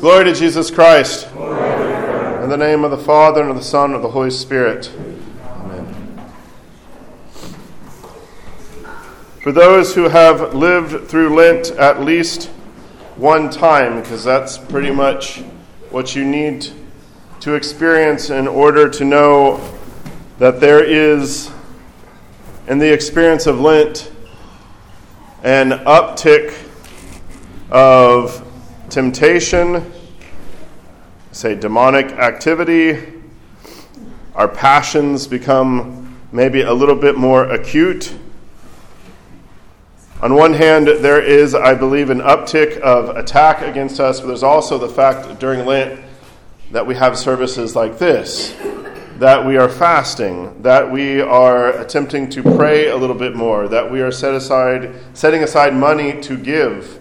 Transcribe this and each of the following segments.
Glory to Jesus Christ. In the name of the Father, and of the Son, and of the Holy Spirit. Amen. For those who have lived through Lent at least one time, because that's pretty much what you need to experience in order to know that there is, in the experience of Lent, an uptick of temptation, say demonic activity, our passions become maybe a little bit more acute. On one hand, there is, I believe, an uptick of attack against us, but there's also the fact during Lent that we have services like this, that we are fasting, that we are attempting to pray a little bit more, that we are set aside, setting aside money to give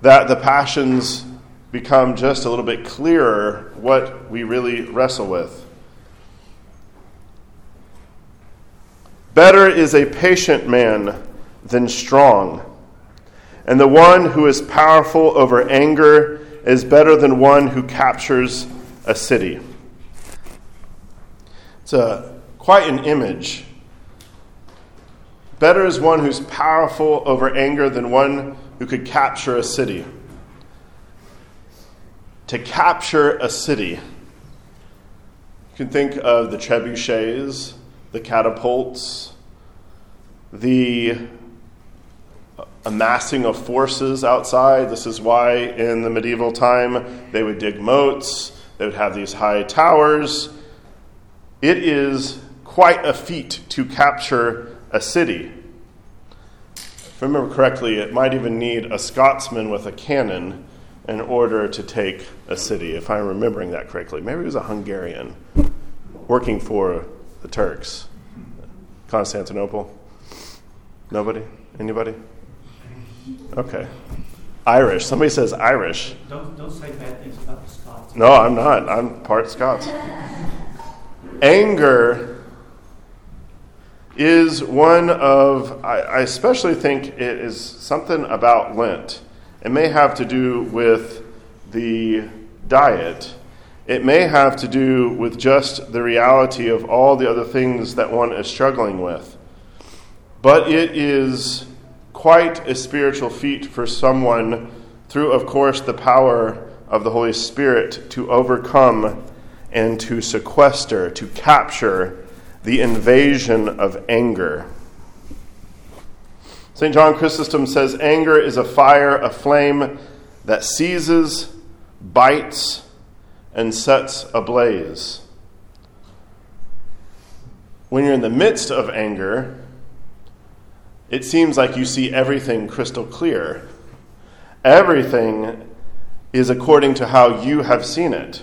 that the passions become just a little bit clearer what we really wrestle with. Better is a patient man than strong, and the one who is powerful over anger is better than one who captures a city. It's a, quite an image. Better is one who's powerful over anger than one who could capture a city. To capture a city, you can think of the trebuchets, the catapults, the amassing of forces outside. This is why in the medieval time they would dig moats, they would have these high towers. It is quite a feat to capture a city. If I remember correctly, it might even need a Scotsman with a cannon in order to take a city, if I'm remembering that correctly. Maybe he was a Hungarian working for the Turks. Constantinople? Nobody? Anybody? Okay. Irish. Somebody says Irish. Don't, don't say bad things about the Scots. No, I'm not. I'm part Scots. Anger is one of, I, I especially think it is something about Lent. It may have to do with the diet. It may have to do with just the reality of all the other things that one is struggling with. But it is quite a spiritual feat for someone, through, of course, the power of the Holy Spirit, to overcome and to sequester, to capture the invasion of anger. St. John Chrysostom says anger is a fire, a flame that seizes, bites, and sets ablaze. When you're in the midst of anger, it seems like you see everything crystal clear. Everything is according to how you have seen it.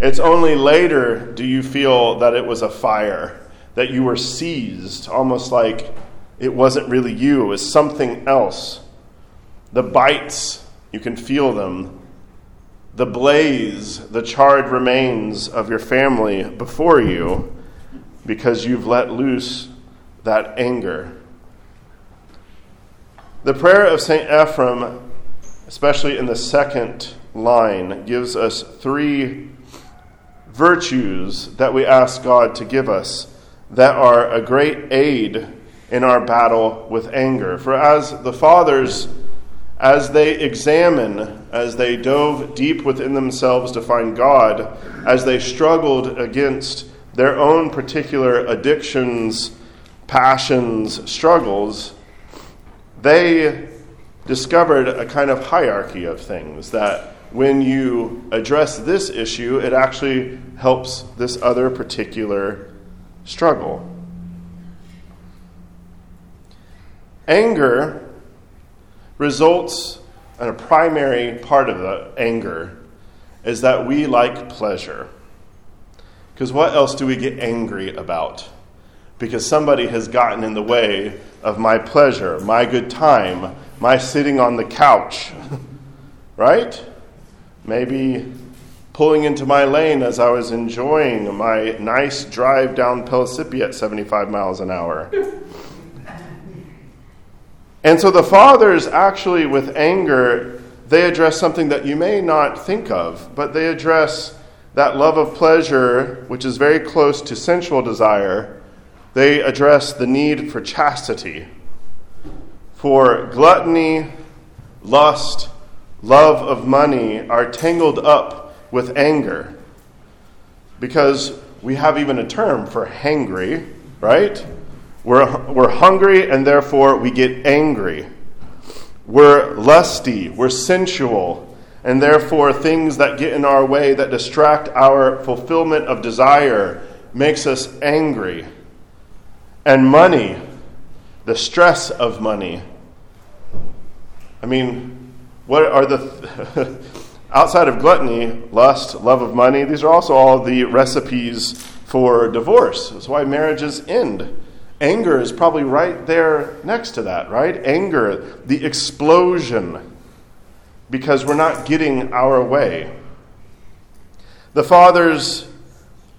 It's only later do you feel that it was a fire, that you were seized, almost like it wasn't really you, it was something else. The bites, you can feel them. The blaze, the charred remains of your family before you because you've let loose that anger. The prayer of St. Ephrem, especially in the second line, gives us three virtues that we ask God to give us that are a great aid in our battle with anger. For as the fathers, as they examine, as they dove deep within themselves to find God, as they struggled against their own particular addictions, passions, struggles, they discovered a kind of hierarchy of things that when you address this issue, it actually helps this other particular struggle. Anger results, and a primary part of the anger is that we like pleasure. Because what else do we get angry about? Because somebody has gotten in the way of my pleasure, my good time, my sitting on the couch, right? Maybe pulling into my lane as I was enjoying my nice drive down Pellissippi at 75 miles an hour. and so the fathers actually, with anger, they address something that you may not think of, but they address that love of pleasure, which is very close to sensual desire. They address the need for chastity, for gluttony, lust, love of money are tangled up with anger. Because we have even a term for hangry, right? We're, we're hungry and therefore we get angry. We're lusty, we're sensual, and therefore things that get in our way that distract our fulfillment of desire makes us angry. And money, the stress of money. I mean, what are the outside of gluttony, lust, love of money, these are also all the recipes for divorce. That's why marriages end. Anger is probably right there next to that, right? Anger, the explosion, because we're not getting our way. The fathers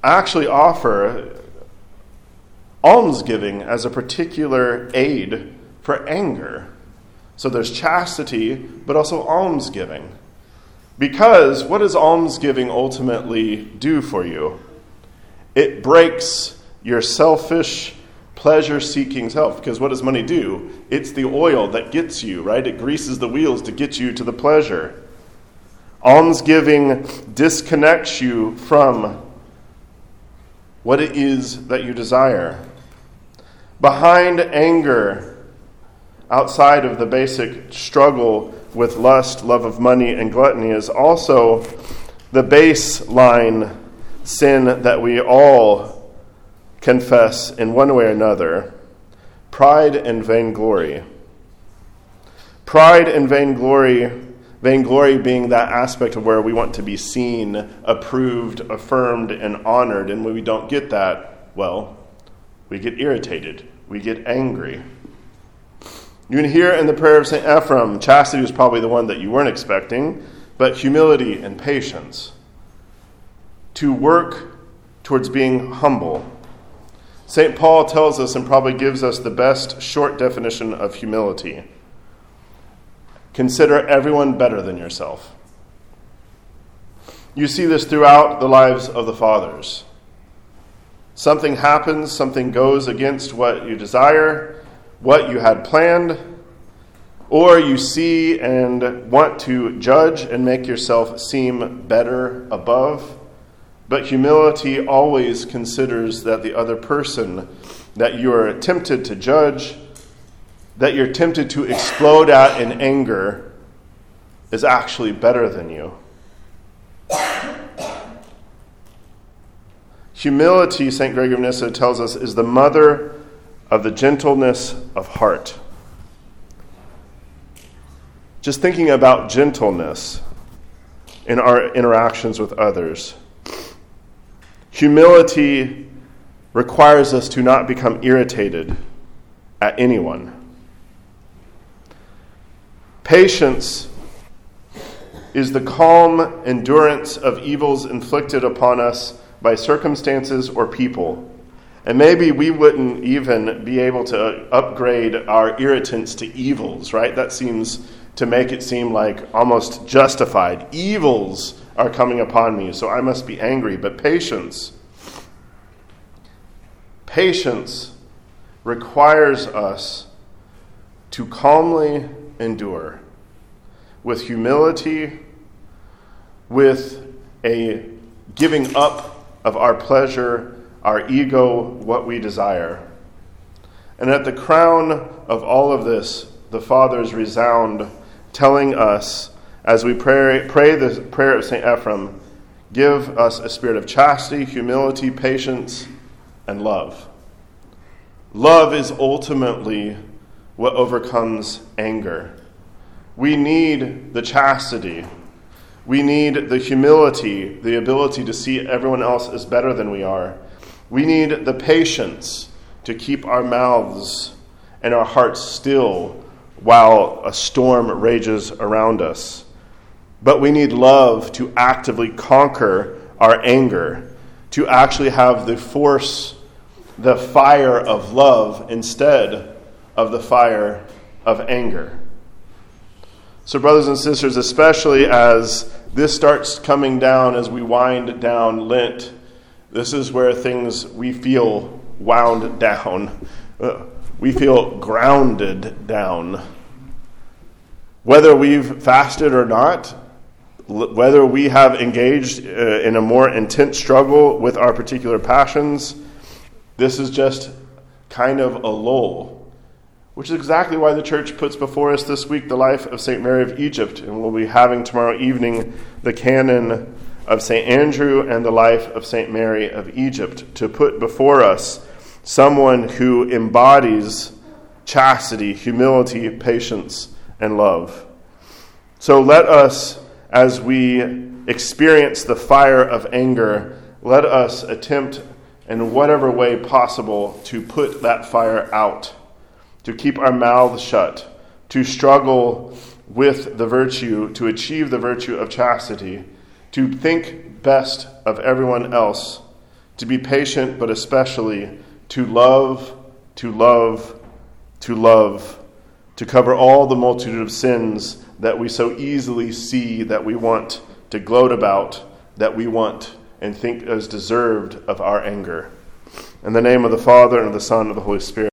actually offer almsgiving as a particular aid for anger. So there's chastity, but also almsgiving. Because what does almsgiving ultimately do for you? It breaks your selfish pleasure seeking self. Because what does money do? It's the oil that gets you, right? It greases the wheels to get you to the pleasure. Almsgiving disconnects you from what it is that you desire. Behind anger, outside of the basic struggle with lust, love of money, and gluttony, is also the baseline sin that we all confess in one way or another pride and vainglory. Pride and vainglory, vainglory being that aspect of where we want to be seen, approved, affirmed, and honored. And when we don't get that, well, we get irritated, we get angry. You can hear in the prayer of St. Ephrem, chastity was probably the one that you weren't expecting, but humility and patience. To work towards being humble St. Paul tells us and probably gives us the best short definition of humility consider everyone better than yourself. You see this throughout the lives of the fathers. Something happens, something goes against what you desire, what you had planned, or you see and want to judge and make yourself seem better above but humility always considers that the other person that you are tempted to judge, that you're tempted to explode at in anger, is actually better than you. Humility, St. Gregory of Nyssa tells us, is the mother of the gentleness of heart. Just thinking about gentleness in our interactions with others Humility requires us to not become irritated at anyone. Patience is the calm endurance of evils inflicted upon us by circumstances or people. And maybe we wouldn't even be able to upgrade our irritants to evils, right? That seems to make it seem like almost justified. Evils are coming upon me, so I must be angry. But patience, patience requires us to calmly endure with humility, with a giving up of our pleasure, our ego, what we desire. And at the crown of all of this, the Fathers resound, telling us as we pray, pray the prayer of St. Ephrem, give us a spirit of chastity, humility, patience, and love. Love is ultimately what overcomes anger. We need the chastity. We need the humility, the ability to see everyone else as better than we are. We need the patience to keep our mouths and our hearts still while a storm rages around us. But we need love to actively conquer our anger, to actually have the force, the fire of love instead of the fire of anger. So, brothers and sisters, especially as this starts coming down as we wind down Lent, this is where things we feel wound down. Uh, we feel grounded down. Whether we've fasted or not, whether we have engaged uh, in a more intense struggle with our particular passions, this is just kind of a lull, which is exactly why the church puts before us this week the life of St. Mary of Egypt. And we'll be having tomorrow evening the canon of St. Andrew and the life of St. Mary of Egypt to put before us someone who embodies chastity, humility, patience, and love. So let us as we experience the fire of anger, let us attempt in whatever way possible to put that fire out, to keep our mouths shut, to struggle with the virtue, to achieve the virtue of chastity, to think best of everyone else, to be patient, but especially to love, to love, to love, to cover all the multitude of sins that we so easily see that we want to gloat about, that we want and think as deserved of our anger. In the name of the Father, and of the Son, and of the Holy Spirit.